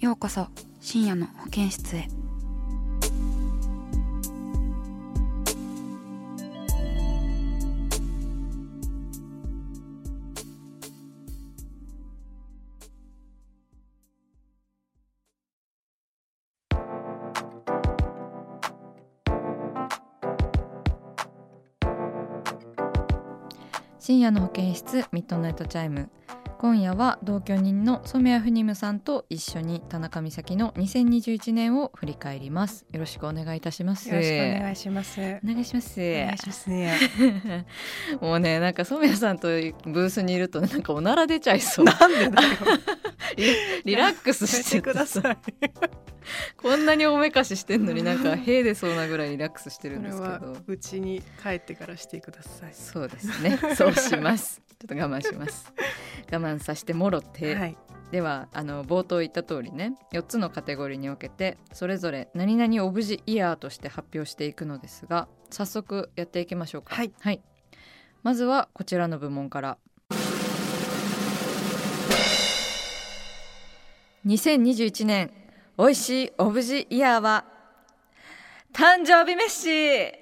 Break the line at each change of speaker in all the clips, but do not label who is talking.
ようこそ深夜の保健室へ。
深夜の保健室ミッドナイトチャイム。今夜は同居人の染谷フニムさんと一緒に田中美咲の2021年を振り返りますよろしくお願いいたします
よろしくお願いします。
お願いします
お願いしますね。
もうねなんか染谷さんとブースにいるとなんかおなら出ちゃいそう
なんでだよ。
リラックスしてて
ください。
こんなにおめかししてんのになんか屁出そうなぐらいリラックスしてるんですけど
うちに帰ってからしてください。
そうですねそうしますちょっと我慢します。我慢させてもろて、
はい。
ではあの冒頭言った通りね4つのカテゴリーに分けてそれぞれ何々オブジイヤーとして発表していくのですが早速やっていきましょうか。
はい、
まずはこちらの部門から。2021年おいしいオブジイヤーは誕生日メッシ。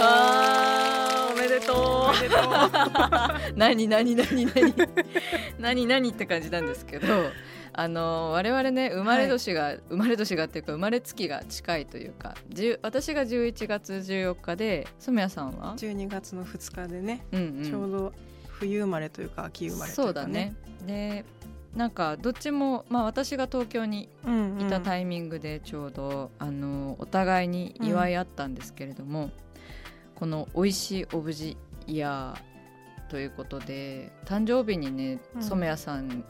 あー。おめでとう。何何何何何何って感じなんですけどあの我々ね生まれ年が、生まれ年がっていうか生まれ月が近いというか10私が11月14日で染谷さんは、
12月の2日でね、
うんうん。
ちょうど冬生まれというか秋生まれと
そ
いう
だね。
ね。
でなんかどっちも、まあ、私が東京に
うんうん。
いたタイミングでちょうど、あのお互いに祝い合ったんですけれども、この「おいしいオブジイヤー」ということで誕生日にね
うん。
染谷さん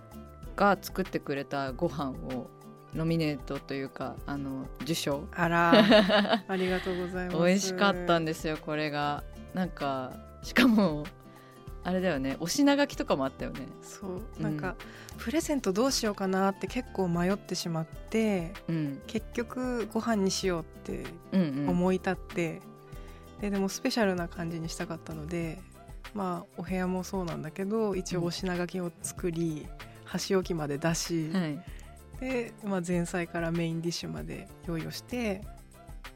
が作ってくれたご飯をノミネートというかあの受賞。
あら、ありがとうございます。
美味しかったんですよこれが。なんかしかもあれだよねお品書きとかもあったよね。
そう、なんか、プレゼントどうしようかなって結構迷ってしまって、
うん。
結局ご飯にしようって
うんうん。
思い立って、ででもスペシャルな感じにしたかったのでまあお部屋もそうなんだけど一応お品書きを作り、箸置きまで出し、
はい。
で、まあ、前菜からメインディッシュまで用意をして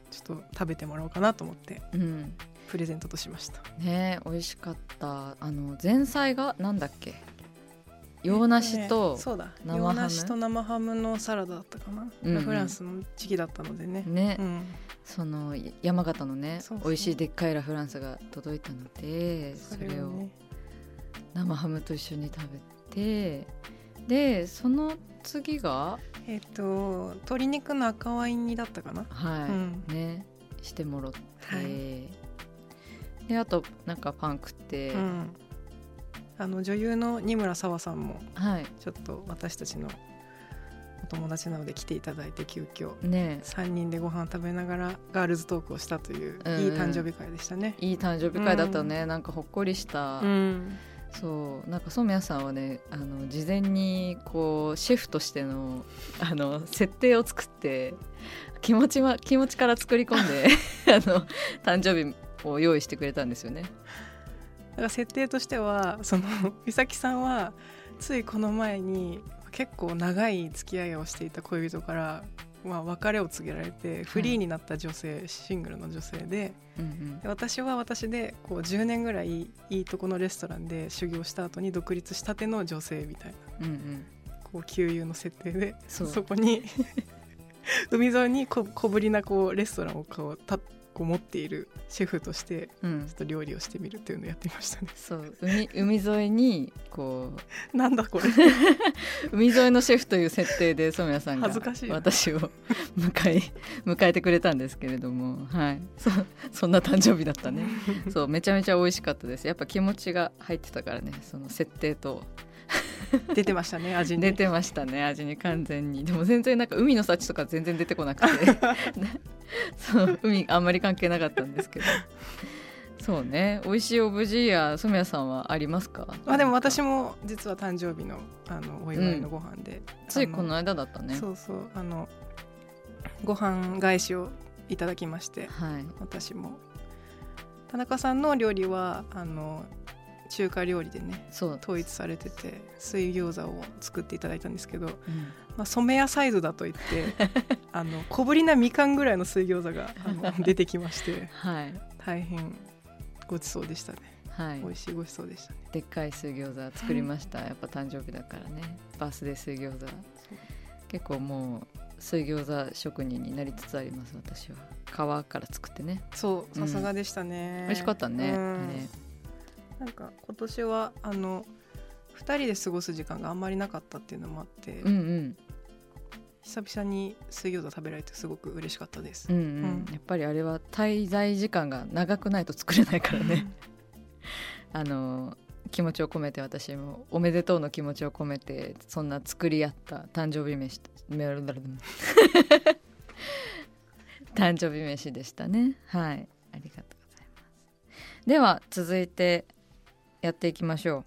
ちょっと食べてもらおうかなと思って
うん。
プレゼントとしました。
ね美味しかった。あの前菜がなんだっけ？洋梨と、
ねそうだ。
生
梨と生ハムのサラダだったかな、
うんうん。
フランスの時期だったのでね、
ね、
うん、
その山形のね
そう
美味しいでっかいラ・フランスが届いたのでそれを生ハムと一緒に食べてでその次が？
えっ、と鶏肉の赤ワイン煮だったかな。
はい、
うん。
ね。してもろって、
はい。
であとなんかパン食って、
うん、あの女優の二村沙和さんも
はい。
ちょっと私たちのお友達なので来ていただいて急遽。
ね
3人でご飯食べながらガールズトークをしたという
うん。うん
いい誕生日会でしたね。
いい誕生日会だったね、なんかほっこりした、
うん。
そう。なんか染谷さんはねあの事前にこうシェフとしてのあの設定を作って気持ちは気持ちから作り込んで あの誕生日を用意してくれたんですよね。
だから設定としてはその 美咲さんはついこの前に結構長い付き合いをしていた恋人から、まあ、別れを告げられてフリーになった女性、シングルの女性で
うん
で私は私でこう10年ぐらいいいとこのレストランで修行した後に独立したての女性みたいな
うんうん。
ここう給油の設定で
そ
こに 海沿いにこ小ぶりなこうレストランをこうたこう持っているシェフとして
うん。
ちょっと料理をしてみるっていうのをやってみましたね。
そう。海海沿いにこう。
なんだこれ。
海沿いのシェフという設定で染谷さんが
恥ずかしいな。
私を 迎え迎えてくれたんですけれども。はい。そそんな誕生日だったね。そうめちゃめちゃ美味しかったです。やっぱ気持ちが入ってたからね。その設定と
出てましたね味に。
出てましたね味に完全に。でも全然なんか海の幸とか全然出てこなくて。ね そう海あんまり関係なかったんですけど。そうね。美味しいオブジーや染谷さんはありますか？
まあでも私も実は誕生日のあのお祝いのご飯で、
ついこの間だったね。
そうそう。あのご飯返しをいただきまして。
はい。
私も。田中さんの料理はあの中華料理でね統一されてて水餃子を作っていただいたんですけど、
うん。
まあ、染屋サイズだと言って あの小ぶりなみかんぐらいの水餃子があの 出てきまして
はい。
大変ごちそうでしたね。
はい。
美味しいごちそうでしたね。
でっかい水餃子作りました。やっぱ誕生日だからね。バースデー水餃子。結構もう水餃子職人になりつつあります私は。皮から作ってね。
そうさすがでしたね、
美味しかったね、
うん。
あれ
なんか今年はあの2人で過ごす時間があんまりなかったっていうのもあって、
うんうん
久々に水餃子食べられてすごく嬉しかったです、
うんうん。
うん。
やっぱりあれは滞在時間が長くないと作れないからね。あの気持ちを込めて私もおめでとうの気持ちを込めてそんな作り合った誕生日飯 誕生日飯でしたね。はい。ありがとうございます。では続いてやっていきましょう。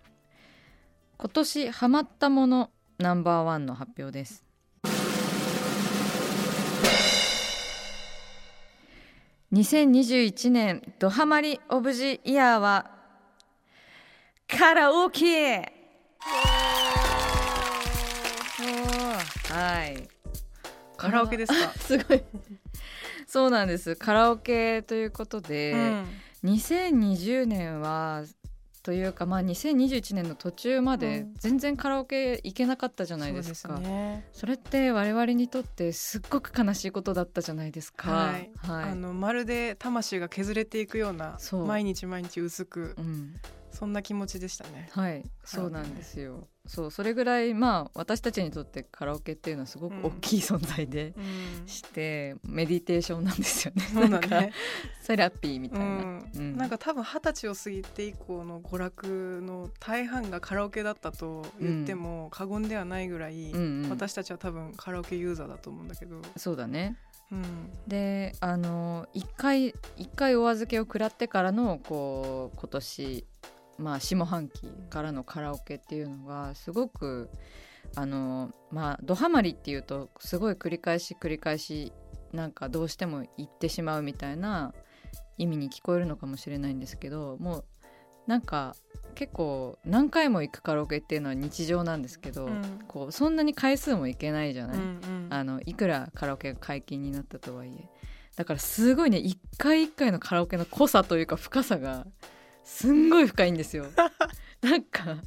今年ハマったものナンバーワンの発表です。2021年ドハマりオブジイヤーはカラオケはい。
カラオケですか、
すごい。そうなんです。カラオケということで、
うん。
2020年はというかまあ2021年の途中まで
うん。
全然カラオケ行けなかったじゃないですか、
そうね。
それって我々にとってすっごく悲しいことだったじゃないですか。
はい、
はい。
あのまるで魂が削れていくような毎日毎日薄く
うん、
そんな気持ちでしたね。
はい。そうなんですよそうそれぐらいまあ私たちにとってカラオケっていうのはすごく大きい存在で
うん。
して、メディテーションなんですよね。
そうだね。
セラピーみたいな、
うん。
うん。
なんか多分二十歳を過ぎて以降の娯楽の大半がカラオケだったと言っても過言ではないぐらい、
うんうん。
私たちは多分カラオケユーザーだと思うんだけど、
そうだね。
うん、
であの一回一回お預けを食らってからのこう今年まあ下半期からのカラオケっていうのがすごくあのまあドハマりっていうとすごい繰り返し繰り返しなんかどうしても行ってしまうみたいな意味に聞こえるのかもしれないんですけどもうなんか結構何回も行くカラオケっていうのは日常なんですけど、
うん。
こうそんなに回数も行けないじゃない、
うんうん。
あのいくらカラオケが解禁になったとはいえ。だからすごいね一回一回のカラオケの濃さというか深さがすんごい深いんですよ。なんか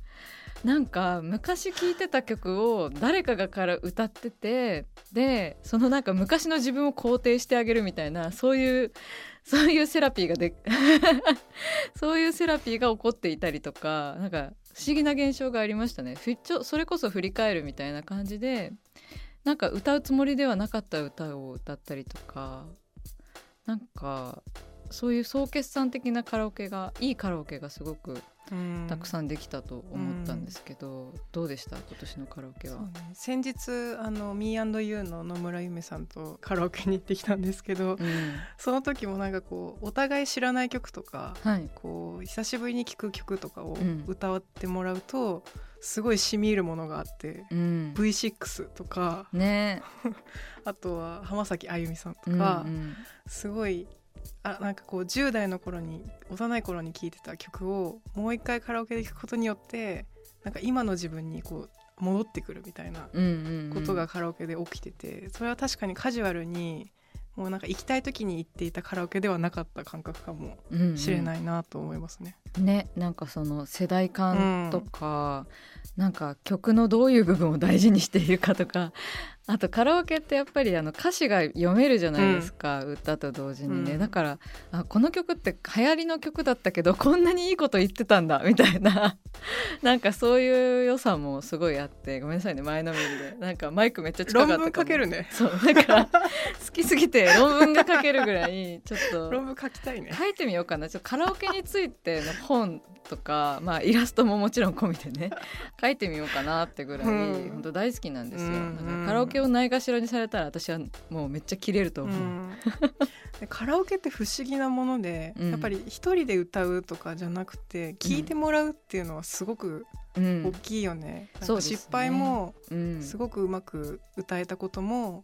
なんか昔聴いてた曲を誰かがから歌っててでそのなんか昔の自分を肯定してあげるみたいなそういうそういうセラピーがで そういうセラピーが起こっていたりとかなんか不思議な現象がありましたねふちょそれこそ振り返るみたいな感じでなんか歌うつもりではなかった歌を歌ったりとかなんかそういう総決算的なカラオケがいいカラオケがすごく
うん。
たくさんできたと思ったんですけど、どうでした？今年のカラオケは。
ね、先日あの Me&You の野村ゆめさんとカラオケに行ってきたんですけど、
うん。
その時もなんかこうお互い知らない曲とか
はい、
こう久しぶりに聴く曲とかを
うん。
歌ってもらうと、すごい染み入るものがあって、
うん、
V6 とか
ね。
あとは浜崎あゆみさんと
うん
か、
うん。
すごいあなんかこう10代の頃に幼い頃に聴いてた曲をもう一回カラオケで聴くことによってなんか今の自分にこう戻ってくるみたいな
うんうんうん。
ことがカラオケで起きててそれは確かにカジュアルにもうなんか行きたい時に行っていたカラオケではなかった感覚かもしれないなと思いますね。
ねなんかその世代間とか、なんか曲のどういう部分を大事にしているかとかあとカラオケってやっぱりあの歌詞が読めるじゃないですか、うん、歌と同時にね、うん、だからあこの曲って流行りの曲だったけどこんなにいいこと言ってたんだみたいな。なんかそういう良さもすごいあってごめんなさいね前のめりで。なんかマイクめっちゃ近かった論
文書けるね。
そうだから好きすぎて論文が書けるぐらいちょっと
論文書きたいね。
書いてみようかな。ちょっとカラオケについての本とか、まあ、イラストももちろん込みでね書いてみようかなってぐらい、うん、本当大好きなんですよ、うん、だからカラオケをないがしろにされたら私はもうめっちゃキレると思う、うん、
カラオケって不思議なもので、やっぱり一人で歌うとかじゃなくて聞いてもらうっていうのはすごく大きいよね、うん、失敗もすごくうまく歌えたことも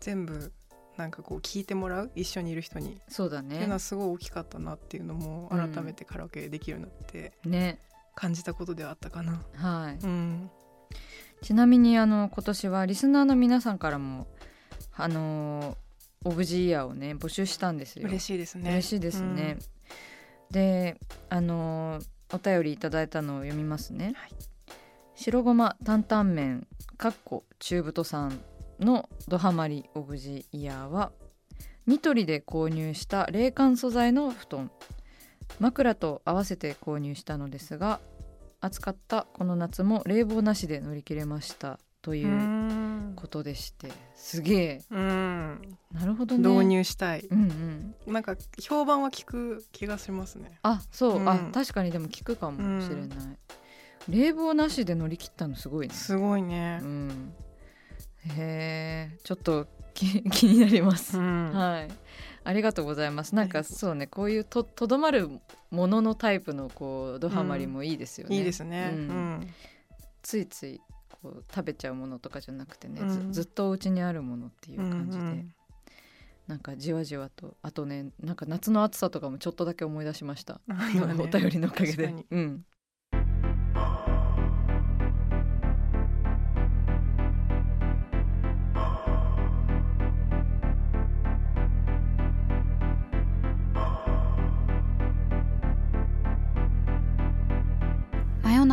全部なんかこう聞いてもらう？一緒にいる人に。
そうだね。
っていうのはすごい大きかったなっていうのも改めてカラオケできるようになってね。感じたことではあったかな。
はい、うん、ちなみにあの今年はリスナーの皆さんからもあのオブジーイヤーをね募集したんですよ。
嬉しいですね。
嬉しいですね。うん、であのお便りいただいたのを読みますね。はい、白ごま担々麺かっこ中太さんのドハマりオブジイヤーはニトリで購入した冷感素材の布団枕と合わせて購入したのですが暑かったこの夏も冷房なしで乗り切れましたということでしてすげえ。なるほどね。
導入したい、うんうん、なんか評判は聞く気がしますね。
あそう、うん、あ確かにでも聞くかもしれない、うん、冷房なしで乗り切ったのすごいね。
すごいね、
うん、へえ。ちょっと気 気になります、うん、はいありがとうございます。なんかそうねこういうととどまるもののタイプのこうドハマりもいいですよね、
いいですね、
ついついこう食べちゃうものとかじゃなくてね、ずずっとお家にあるものっていう感じで、うんうん、なんかじわじわとあとねなんか夏の暑さとかもちょっとだけ思い出しました、ね、お便りのおかげで。うん